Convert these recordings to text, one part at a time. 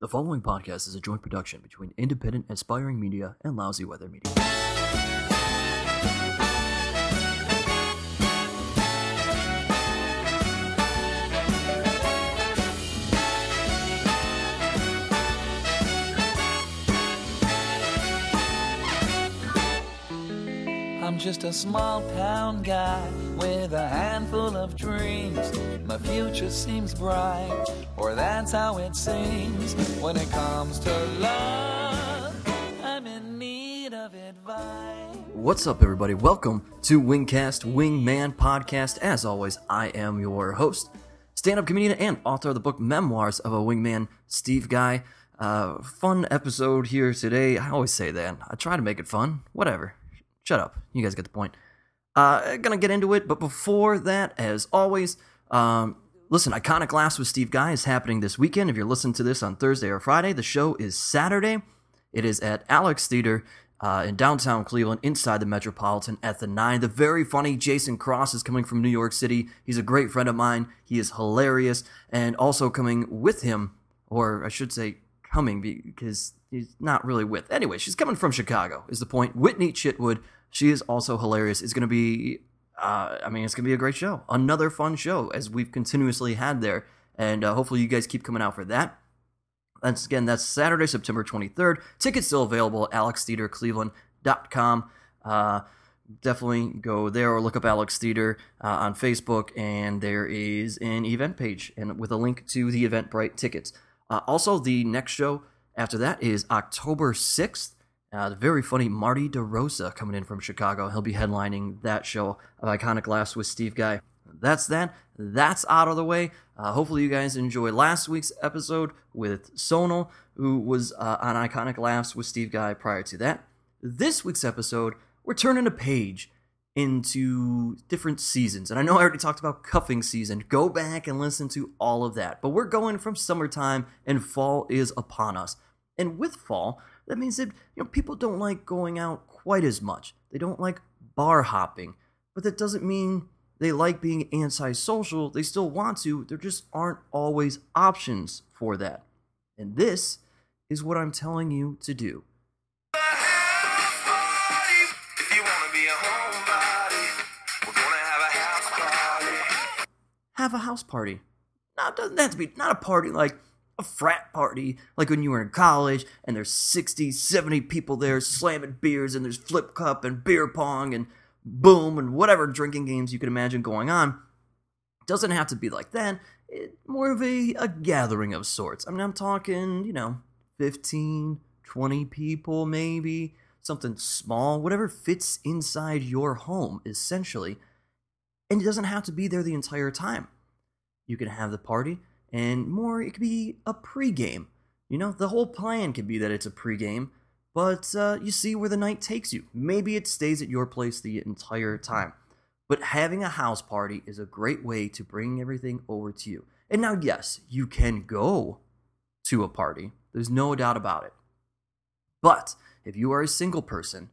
The following podcast is a joint production between Independent Aspiring Media and Lousy Weather Media. Just a small town guy with a handful of dreams. My future seems bright, or that's how it seems. When it comes to love, I'm in need of advice. What's up, everybody? Welcome to Wingcast Wingman Podcast. As always, I am your host, stand up comedian, and author of the book Memoirs of a Wingman, Steve Guy. Uh, fun episode here today. I always say that. I try to make it fun. Whatever. Shut up. You guys get the point. Uh, gonna get into it, but before that, as always, um, listen, Iconic Laughs with Steve Guy is happening this weekend. If you're listening to this on Thursday or Friday, the show is Saturday. It is at Alex Theater uh, in downtown Cleveland, inside the Metropolitan at the Nine. The very funny Jason Cross is coming from New York City. He's a great friend of mine. He is hilarious, and also coming with him, or I should say, coming because he's not really with. Anyway, she's coming from Chicago. Is the point? Whitney Chitwood. She is also hilarious. It's going to be, uh, I mean, it's going to be a great show. Another fun show as we've continuously had there, and uh, hopefully you guys keep coming out for that. That's again, that's Saturday, September 23rd. Tickets still available at alextheatercleveland.com. Uh, definitely go there or look up Alex Theater uh, on Facebook, and there is an event page and with a link to the Eventbrite tickets. Uh, also, the next show after that is October 6th. Uh, the very funny Marty DeRosa coming in from Chicago. He'll be headlining that show of Iconic Laughs with Steve Guy. That's that. That's out of the way. Uh, hopefully, you guys enjoyed last week's episode with Sonal, who was uh, on Iconic Laughs with Steve Guy prior to that. This week's episode, we're turning a page into different seasons. And I know I already talked about cuffing season. Go back and listen to all of that. But we're going from summertime and fall is upon us. And with fall, that means that you know people don't like going out quite as much. They don't like bar hopping. But that doesn't mean they like being antisocial. They still want to. There just aren't always options for that. And this is what I'm telling you to do. Have a house party. have a house party. Now, it doesn't have to be not a party like a frat party, like when you were in college and there's 60, 70 people there slamming beers and there's flip cup and beer pong and boom and whatever drinking games you can imagine going on. Doesn't have to be like that. It, more of a, a gathering of sorts. I mean, I'm talking, you know, 15, 20 people maybe, something small, whatever fits inside your home, essentially. And it doesn't have to be there the entire time. You can have the party, and more, it could be a pregame. You know, the whole plan could be that it's a pregame, but uh, you see where the night takes you. Maybe it stays at your place the entire time. But having a house party is a great way to bring everything over to you. And now, yes, you can go to a party. There's no doubt about it. But if you are a single person,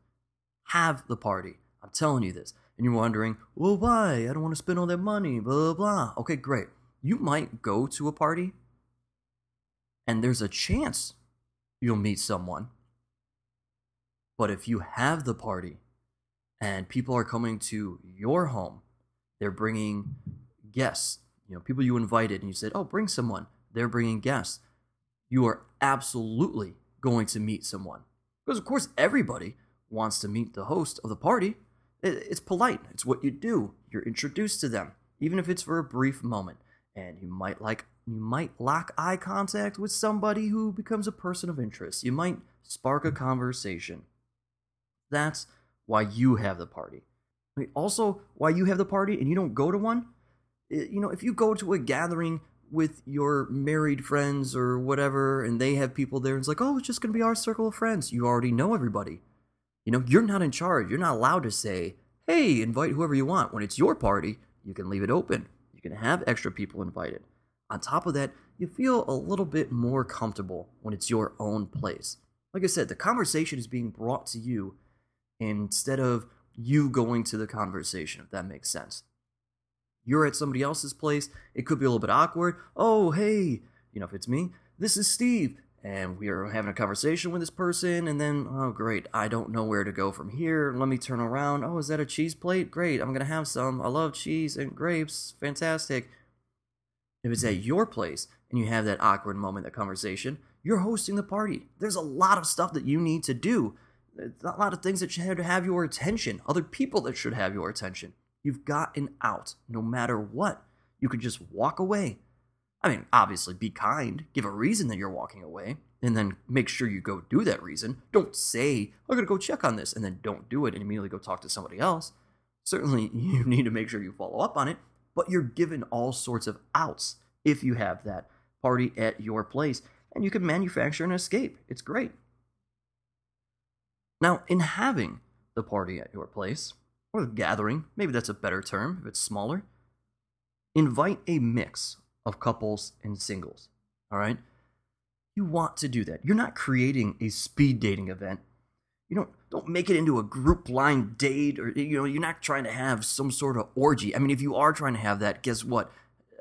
have the party. I'm telling you this. And you're wondering, well, why? I don't want to spend all that money, blah, blah, blah. Okay, great. You might go to a party, and there's a chance you'll meet someone. But if you have the party and people are coming to your home, they're bringing guests, you know, people you invited, and you said, oh, bring someone. They're bringing guests. You are absolutely going to meet someone. Because, of course, everybody wants to meet the host of the party. It's polite, it's what you do. You're introduced to them, even if it's for a brief moment. And you might like you might lock eye contact with somebody who becomes a person of interest. You might spark a conversation. That's why you have the party. Also, why you have the party and you don't go to one, i- you know, if you go to a gathering with your married friends or whatever, and they have people there, and it's like, oh, it's just gonna be our circle of friends. You already know everybody. You know, you're not in charge. You're not allowed to say, hey, invite whoever you want. When it's your party, you can leave it open. Can have extra people invited. On top of that, you feel a little bit more comfortable when it's your own place. Like I said, the conversation is being brought to you instead of you going to the conversation, if that makes sense. You're at somebody else's place, it could be a little bit awkward. Oh, hey, you know, if it's me, this is Steve, and we are having a conversation with this person, and then, oh, great, I don't know where to go from here. Let me turn around. Oh, is that a cheese plate? Great, I'm to have some. I love cheese and grapes. Fantastic. If it's at your place and you have that awkward moment, that conversation, you're hosting the party. There's a lot of stuff that you need to do. A lot of things that should have your attention, other people that should have your attention. You've got an out no matter what. You could just walk away. I mean, obviously, be kind, give a reason that you're walking away, and then make sure you go do that reason. Don't say, I'm going to go check on this, and then don't do it and immediately go talk to somebody else. Certainly, you need to make sure you follow up on it, but you're given all sorts of outs if you have that party at your place, and you can manufacture an escape. It's great. Now, in having the party at your place, or the gathering, maybe that's a better term if it's smaller, invite a mix of couples and singles. All right? You want to do that. You're not creating a speed dating event. You don't don't make it into a group blind date or you know, you're not trying to have some sort of orgy. I mean, if you are trying to have that, guess what?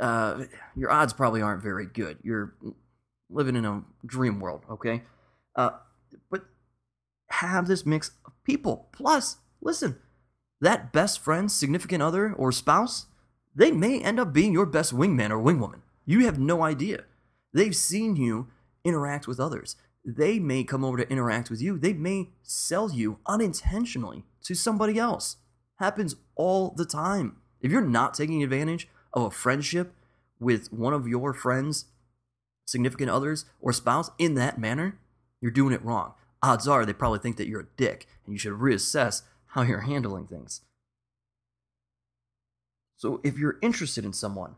Uh, your odds probably aren't very good. You're living in a dream world, okay? Uh, but have this mix of people. Plus, listen, that best friend, significant other, or spouse, they may end up being your best wingman or wingwoman. You have no idea. They've seen you interact with others. They may come over to interact with you. They may sell you unintentionally to somebody else. Happens all the time. If you're not taking advantage of a friendship with one of your friends, significant others, or spouse in that manner, you're doing it wrong. Odds are they probably think that you're a dick and you should reassess how you're handling things. So if you're interested in someone,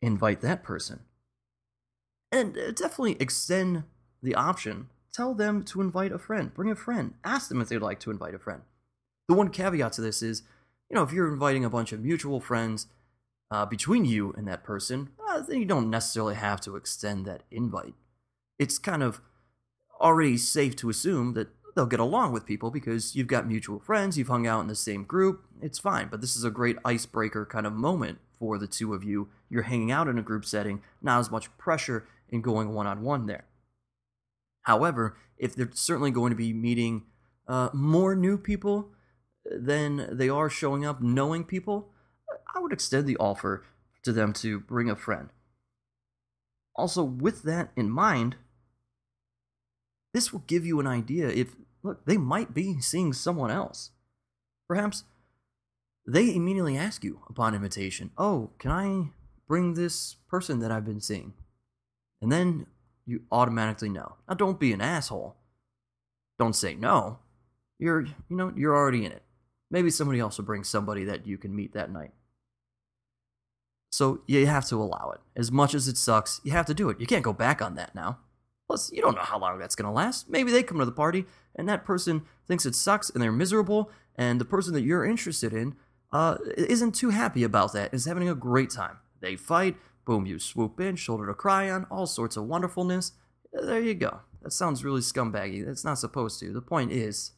invite that person. And uh, definitely extend the option. Tell them to invite a friend. Bring a friend. Ask them if they'd like to invite a friend. The one caveat to this is, you know, if you're inviting a bunch of mutual friends uh, between you and that person, uh, then you don't necessarily have to extend that invite. It's kind of already safe to assume that they'll get along with people because you've got mutual friends, you've hung out in the same group, it's fine. But this is a great icebreaker kind of moment for the two of you. You're hanging out in a group setting, not as much pressure in going one on one there. However, if they're certainly going to be meeting uh, more new people than they are showing up knowing people, I would extend the offer to them to bring a friend. Also, with that in mind, this will give you an idea if, look, they might be seeing someone else. Perhaps they immediately ask you upon invitation, Oh, can I bring this person that I've been seeing? And then you automatically know. Now, don't be an asshole. Don't say no. You're, you know, you're already in it. Maybe somebody else will bring somebody that you can meet that night. So you have to allow it. As much as it sucks, you have to do it. You can't go back on that now. Plus, you don't know how long that's going to last. Maybe they come to the party and that person thinks it sucks and they're miserable, and the person that you're interested in uh, isn't too happy about that, is having a great time. They fight, boom, you swoop in, shoulder to cry on, all sorts of wonderfulness. There you go. That sounds really scumbaggy. That's not supposed to. The point is,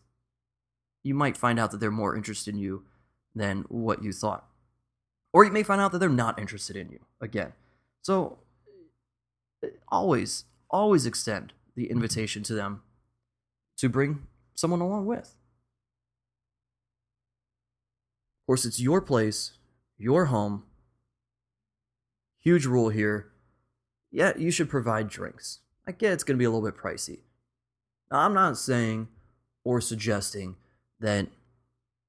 you might find out that they're more interested in you than what you thought. Or you may find out that they're not interested in you again. So, always always extend the mm-hmm. invitation to them to bring someone along with. Of course, it's your place, your home. Huge rule here. Yeah, you should provide drinks. I get it's going to be a little bit pricey. Now, I'm not saying or suggesting that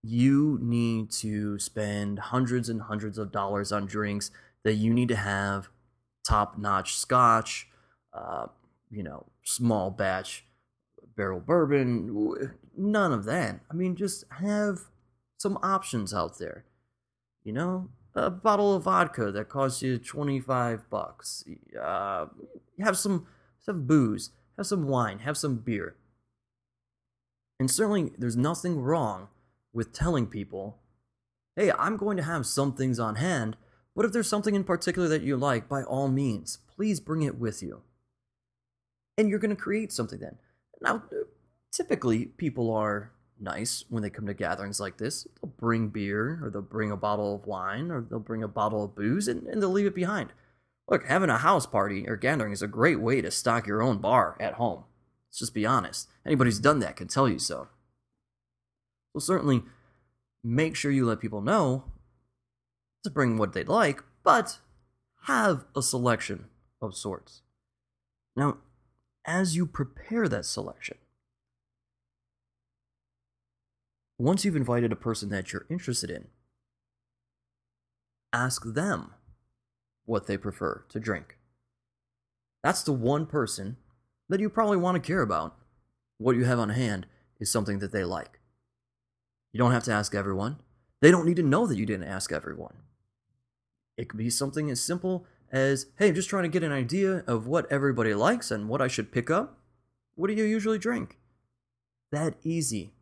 you need to spend hundreds and hundreds of dollars on drinks, that you need to have top notch scotch, uh, you know, small batch barrel bourbon, none of that. I mean, just have some options out there. You know, a bottle of vodka that costs you 25 bucks. Uh, have some some booze, have some wine, have some beer. And certainly there's nothing wrong with telling people, "Hey, I'm going to have some things on hand, but if there's something in particular that you like, by all means, please bring it with you." And you're going to create something then. Now, typically, people are nice when they come to gatherings like this. They'll bring beer, or they'll bring a bottle of wine, or they'll bring a bottle of booze, and, and they'll leave it behind. Look, having a house party or gathering is a great way to stock your own bar at home. Let's just be honest. Anybody who's done that can tell you so. Well, certainly make sure you let people know to bring what they'd like, but have a selection of sorts. Now, as you prepare that selection, once you've invited a person that you're interested in, ask them what they prefer to drink. That's the one person that you probably want to care about. What you have on hand is something that they like. You don't have to ask everyone. They don't need to know that you didn't ask everyone. It could be something as simple as hey, I'm just trying to get an idea of what everybody likes and what I should pick up. What do you usually drink? That easy.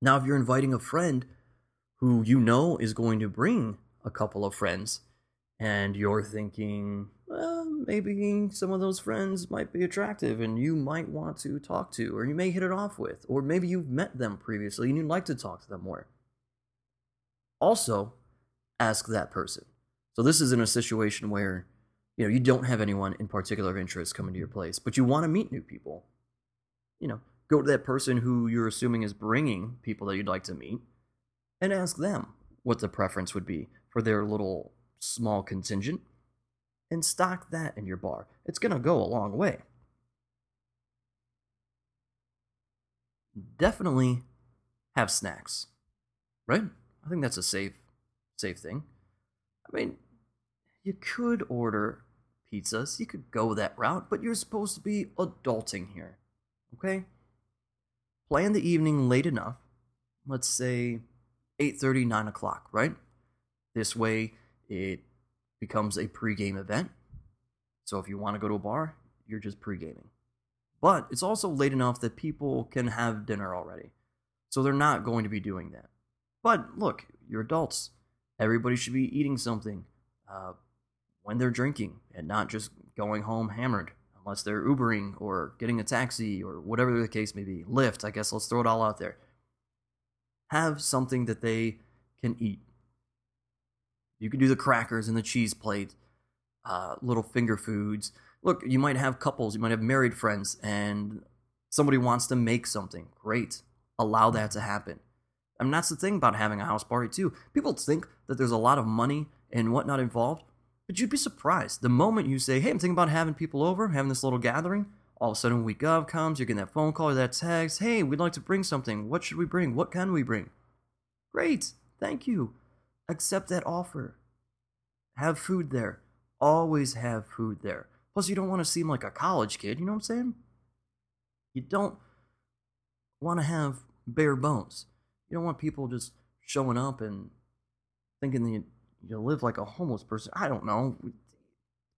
Now, if you're inviting a friend who you know is going to bring a couple of friends, and you're thinking, well, maybe some of those friends might be attractive and you might want to talk to, or you may hit it off with, or maybe you've met them previously and you'd like to talk to them more. Also, ask that person. So this is in a situation where you know you don't have anyone in particular of interest coming to your place, but you want to meet new people. You know, go to that person who you're assuming is bringing people that you'd like to meet and ask them what the preference would be for their little small contingent and stock that in your bar. It's going to go a long way. Definitely have snacks. Right? I think that's a safe safe thing. I mean, you could order pizzas. You could go that route, but you're supposed to be adulting here. Okay? Plan the evening late enough. Let's say 8:30, 9 o'clock, right? This way it becomes a pregame event. So if you want to go to a bar, you're just pregaming. But it's also late enough that people can have dinner already. So they're not going to be doing that. But look, you're adults. Everybody should be eating something uh, when they're drinking and not just going home hammered, unless they're Ubering or getting a taxi or whatever the case may be. Lyft, I guess let's throw it all out there. Have something that they can eat. You can do the crackers and the cheese plate, uh, little finger foods. Look, you might have couples, you might have married friends, and somebody wants to make something. Great. Allow that to happen. I mean, that's the thing about having a house party, too. People think that there's a lot of money and whatnot involved, but you'd be surprised. The moment you say, hey, I'm thinking about having people over, having this little gathering, all of a sudden, week of comes, you're getting that phone call or that text, hey, we'd like to bring something. What should we bring? What can we bring? Great. Thank you. Accept that offer. Have food there. Always have food there. Plus, you don't want to seem like a college kid, you know what I'm saying? You don't want to have bare bones. You don't want people just showing up and thinking you, live like a homeless person. I don't know.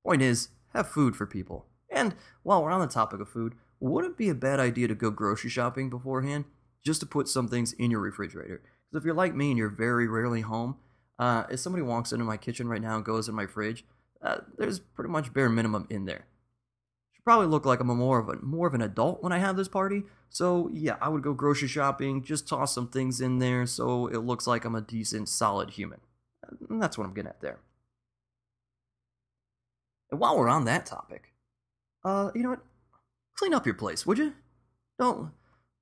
Point is, have food for people. And while we're on the topic of food, would it be a bad idea to go grocery shopping beforehand just to put some things in your refrigerator? Because if you're like me and you're very rarely home, uh, if somebody walks into my kitchen right now and goes in my fridge, uh, there's pretty much bare minimum in there. Should probably look like I'm a more of a more of an adult when I have this party. So yeah, I would go grocery shopping, just toss some things in there so it looks like I'm a decent, solid human. And that's what I'm getting at there. And while we're on that topic, uh, you know what? Clean up your place, would you? Don't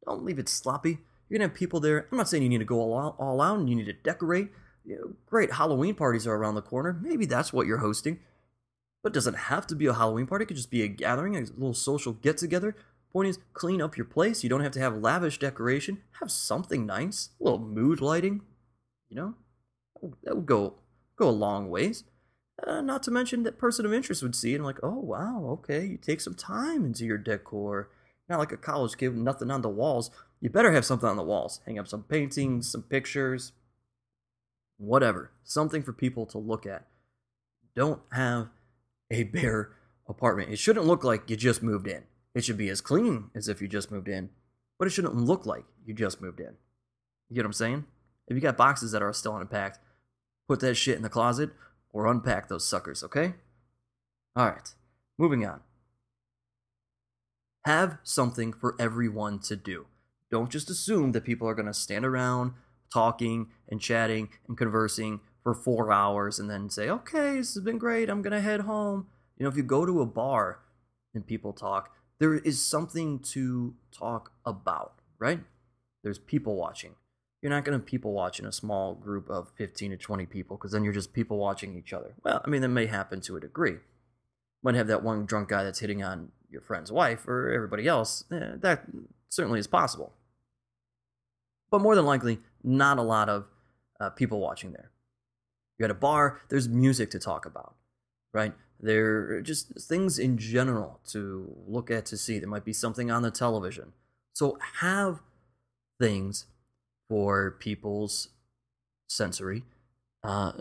don't leave it sloppy. You're gonna have people there. I'm not saying you need to go all out, all out and you need to decorate. You know, great Halloween parties are around the corner. Maybe that's what you're hosting. But it doesn't have to be a Halloween party. It could just be a gathering, a little social get together. Point is, clean up your place. You don't have to have lavish decoration. Have something nice, a little mood lighting. You know, that would go go a long ways. Uh, not to mention that person of interest would see it and like, oh wow, okay, you take some time into your decor. Not like a college kid with nothing on the walls. You better have something on the walls. Hang up some paintings, some pictures, whatever. Something for people to look at. Don't have a bare apartment. It shouldn't look like you just moved in. It should be as clean as if you just moved in, but it shouldn't look like you just moved in. You get what I'm saying? If you got boxes that are still unpacked, put that shit in the closet or unpack those suckers, okay? All right, moving on. Have something for everyone to do. Don't just assume that people are going to stand around talking and chatting and conversing for four hours and then say, okay, this has been great. I'm going to head home. You know, if you go to a bar and people talk, there is something to talk about, right? There's people watching. You're not going to people watch in a small group of 15 to 20 people because then you're just people watching each other. Well, I mean, that may happen to a degree. Might have that one drunk guy that's hitting on your friend's wife or everybody else. Eh, that certainly is possible. But more than likely, not a lot of uh, people watching there. You're at a bar, there's music to talk about, right? There are just things in general to look at to see. There might be something on the television. So have things for people's sensory uh,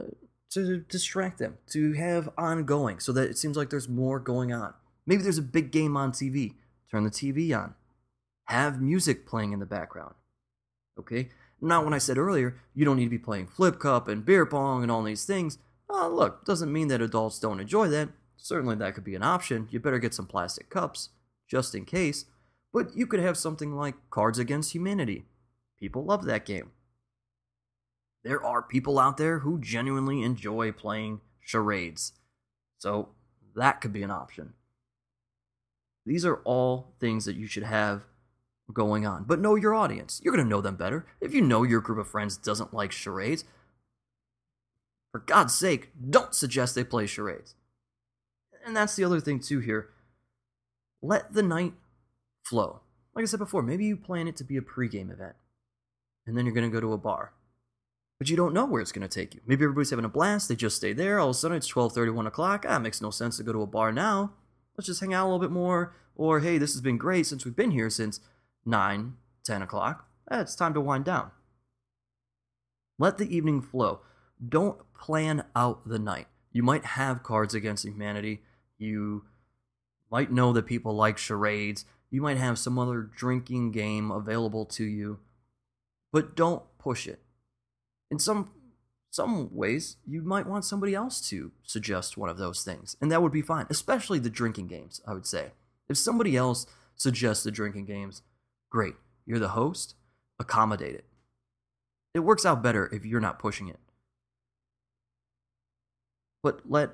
to distract them, to have ongoing, so that it seems like there's more going on. Maybe there's a big game on TV. Turn the TV on. Have music playing in the background. Okay? Not when I said earlier, you don't need to be playing flip cup and beer pong and all these things. Uh, look, doesn't mean that adults don't enjoy that. Certainly, that could be an option. You better get some plastic cups, just in case. But you could have something like Cards Against Humanity. People love that game. There are people out there who genuinely enjoy playing charades. So, that could be an option. These are all things that you should have going on. But know your audience. You're going to know them better. If you know your group of friends doesn't like charades, for God's sake, don't suggest they play charades. And that's the other thing, too, here. Let the night flow. Like I said before, maybe you plan it to be a pregame event, and then you're going to go to a bar. But you don't know where it's going to take you. Maybe everybody's having a blast, they just stay there. All of a sudden, it's 12 1 o'clock. Ah, makes no sense to go to a bar now. Let's just hang out a little bit more. Or, hey, this has been great since we've been here since 9, 10 o'clock. Eh, it's time to wind down. Let the evening flow. Don't plan out the night. You might have Cards Against Humanity. You might know that people like charades. You might have some other drinking game available to you. But don't push it. In some some ways, you might want somebody else to suggest one of those things, and that would be fine, especially the drinking games, I would say. If somebody else suggests the drinking games, great. You're the host, accommodate it. It works out better if you're not pushing it. But let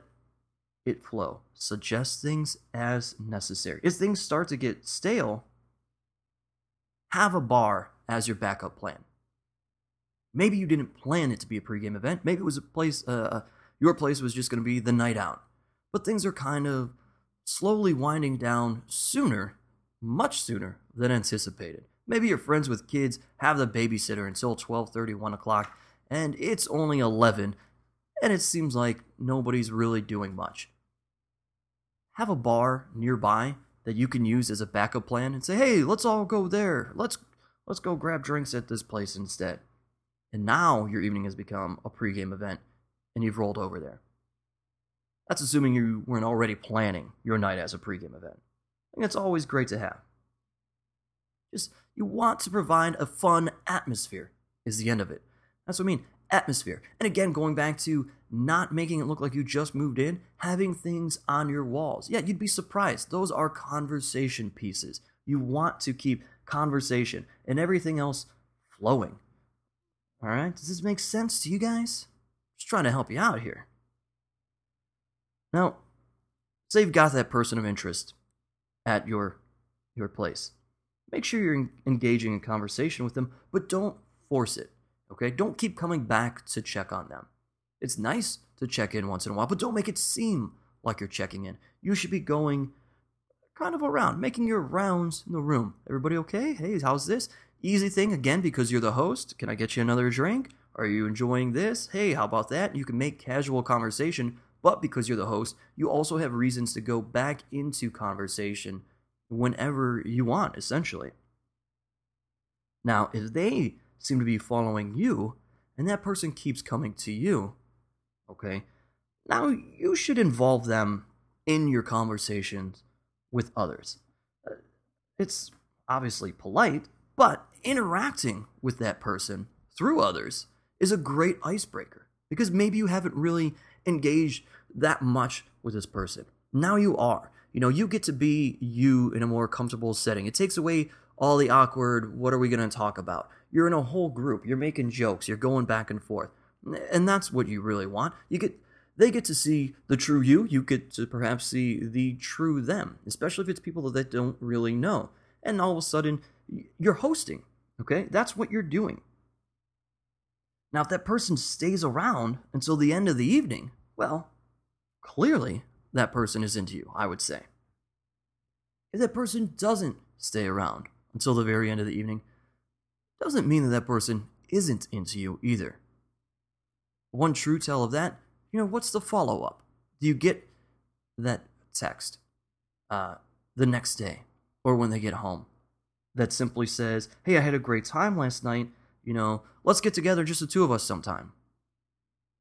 it flow. Suggest things as necessary. If things start to get stale, have a bar as your backup plan. Maybe you didn't plan it to be a pregame event. Maybe it was a place, uh, your place was just going to be the night out. But things are kind of slowly winding down sooner, much sooner than anticipated. Maybe you're friends with kids, have the babysitter until 12:30, 1 o'clock, and it's only 11, and it seems like nobody's really doing much. Have a bar nearby that you can use as a backup plan and say, "Hey, let's all go there. Let's let's go grab drinks at this place instead." And now your evening has become a pregame event and you've rolled over there. That's assuming you weren't already planning your night as a pregame event. Think it's always great to have. Just you want to provide a fun atmosphere is the end of it. That's what I mean, atmosphere. And again, going back to not making it look like you just moved in, having things on your walls. Yeah, you'd be surprised. Those are conversation pieces. You want to keep conversation and everything else flowing. All right? Does this make sense to you guys? Just trying to help you out here. Now, say you've got that person of interest at your your place. Make sure you're engaging in conversation with them, but don't force it. Okay? Don't keep coming back to check on them. It's nice to check in once in a while, but don't make it seem like you're checking in. You should be going kind of around, making your rounds in the room. Everybody okay? Hey, how's this? Easy thing, again, because you're the host. Can I get you another drink? Are you enjoying this? Hey, how about that? You can make casual conversation, but because you're the host, you also have reasons to go back into conversation whenever you want, essentially. Now, if they seem to be following you, and that person keeps coming to you, okay, now you should involve them in your conversations with others. Uh, It's obviously polite, but interacting with that person through others is a great icebreaker because maybe you haven't really engaged that much with this person. Now you are. You know, you get to be you in a more comfortable setting. It takes away all the awkward, what are we going to talk about? You're in a whole group, you're making jokes, you're going back and forth. And that's what you really want. You get they get to see the true you, you get to perhaps see the true them, especially if it's people that they don't really know. And all of a sudden you're hosting, okay? That's what you're doing. Now, if that person stays around until the end of the evening, well, clearly that person is into you, I would say. If that person doesn't stay around until the very end of the evening, doesn't mean that that person isn't into you either. One true tell of that, you know, what's the follow up? Do you get that text uh, the next day or when they get home that simply says, Hey, I had a great time last night. You know, let's get together, just the two of us sometime.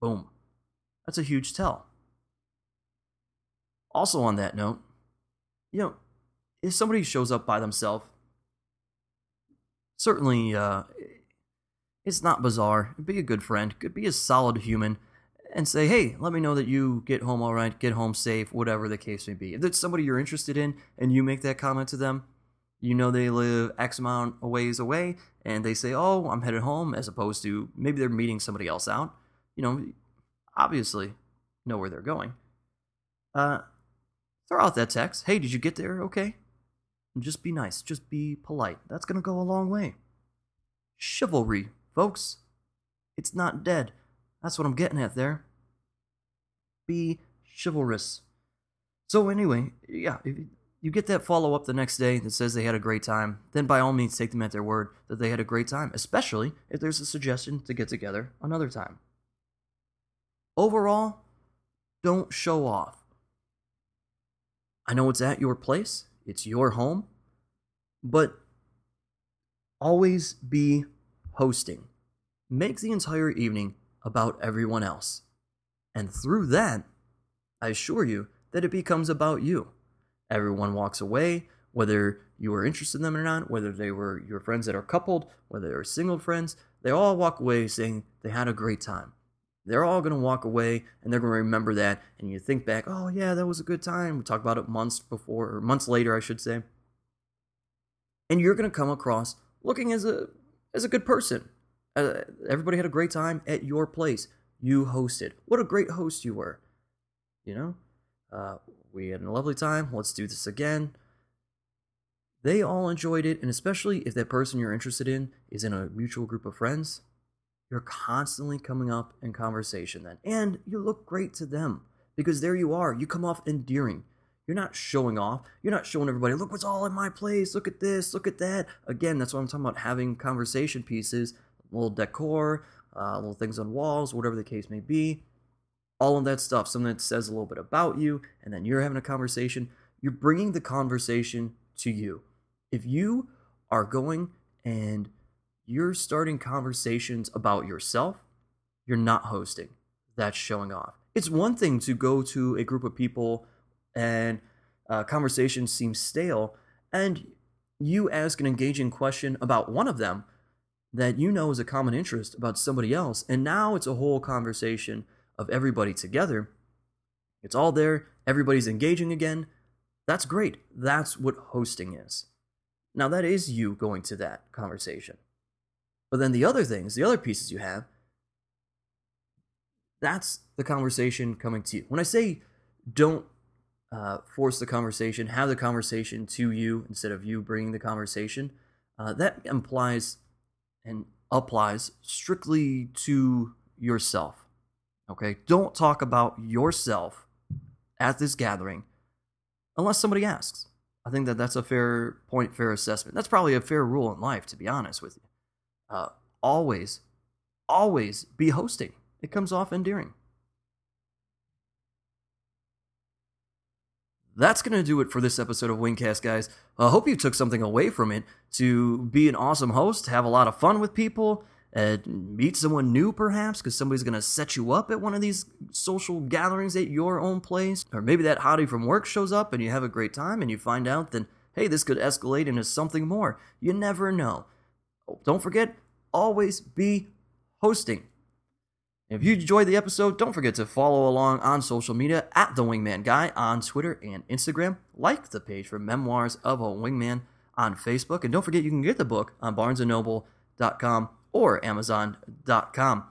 Boom. That's a huge tell. Also, on that note, you know, if somebody shows up by themselves, certainly uh, it's not bizarre. Be a good friend, could be a solid human, and say, hey, let me know that you get home all right, get home safe, whatever the case may be. If it's somebody you're interested in and you make that comment to them, you know they live X amount of ways away, and they say, oh, I'm headed home, as opposed to maybe they're meeting somebody else out. You know, obviously know where they're going. Uh, throw out that text. Hey, did you get there okay? And just be nice. Just be polite. That's going to go a long way. Chivalry, folks. It's not dead. That's what I'm getting at there. Be chivalrous. So, anyway, yeah, if you get that follow up the next day that says they had a great time, then by all means take them at their word that they had a great time, especially if there's a suggestion to get together another time. Overall, don't show off. I know it's at your place, it's your home, but always be hosting. Make the entire evening about everyone else. And through that, I assure you that it becomes about you. Everyone walks away, whether you were interested in them or not, whether they were your friends that are coupled, whether they're single friends, they all walk away saying they had a great time. They're all going to walk away and they're going to remember that. And you think back, oh, yeah, that was a good time. We talked about it months before, or months later, I should say. And you're going to come across looking as a, as a good person. Uh, everybody had a great time at your place. You hosted. What a great host you were. You know? Uh, we had a lovely time. Let's do this again. They all enjoyed it, and especially if that person you're interested in is in a mutual group of friends, you're constantly coming up in conversation then. And you look great to them because there you are. You come off endearing. You're not showing off. You're not showing everybody, look what's all in my place. Look at this. Look at that. Again, that's what I'm talking about having conversation pieces, little decor, uh, little things on walls, whatever the case may be. All of that stuff, something that says a little bit about you, and then you're having a conversation. You're bringing the conversation to you. If you are going and you're starting conversations about yourself, you're not hosting. That's showing off. It's one thing to go to a group of people and uh, conversation seems stale, and you ask an engaging question about one of them that you know is a common interest about somebody else, and now it's a whole conversation of everybody together. It's all there, everybody's engaging again. That's great. That's what hosting is. Now, that is you going to that conversation. But then the other things, the other pieces you have, that's the conversation coming to you. When I say don't uh, force the conversation, have the conversation to you instead of you bringing the conversation, uh, that implies and applies strictly to yourself. Okay? Don't talk about yourself at this gathering unless somebody asks. I think that that's a fair point, fair assessment. That's probably a fair rule in life, to be honest with you. Uh, always, always be hosting. It comes off endearing. That's going to do it for this episode of Wingcast, guys. I hope you took something away from it to be an awesome host, have a lot of fun with people, and meet someone new perhaps, because somebody's going to set you up at one of these social gatherings at your own place. Or maybe that hottie from work shows up and you have a great time and you find out that, hey, this could escalate into something more. You never know. Don't forget, always be hosting. If you enjoyed the episode, don't forget to follow along on social media at The Wingman Guy on Twitter and Instagram. Like the page for Memoirs of a Wingman on Facebook. And don't forget you can get the book on barnesandnoble.com or amazon.com.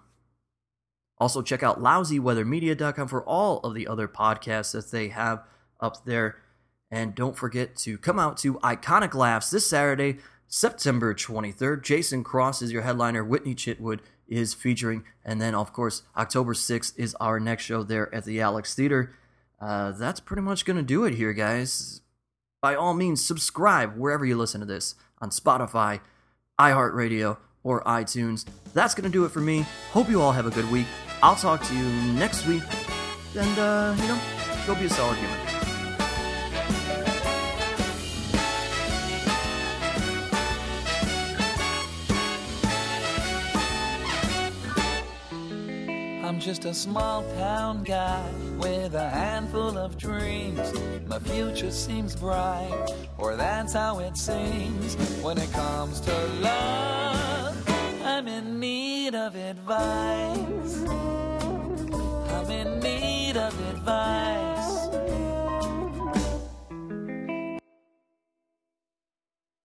Also, check out lousyweathermedia.com for all of the other podcasts that they have up there. And don't forget to come out to Iconic Laughs this Saturday, September 23rd. Jason Cross is your headliner. Whitney Chitwood is featuring. And then, of course, October 6th is our next show there at the Alex Theater. Uh, that's pretty much going to do it here, guys. By all means, subscribe wherever you listen to this on Spotify, iHeartRadio, or iTunes. That's going to do it for me. Hope you all have a good week. I'll talk to you next week. And, uh, you know, go be a solid human. Just a small town guy with a handful of dreams. My future seems bright, or that's how it seems. When it comes to love, I'm in need of advice. I'm in need of advice.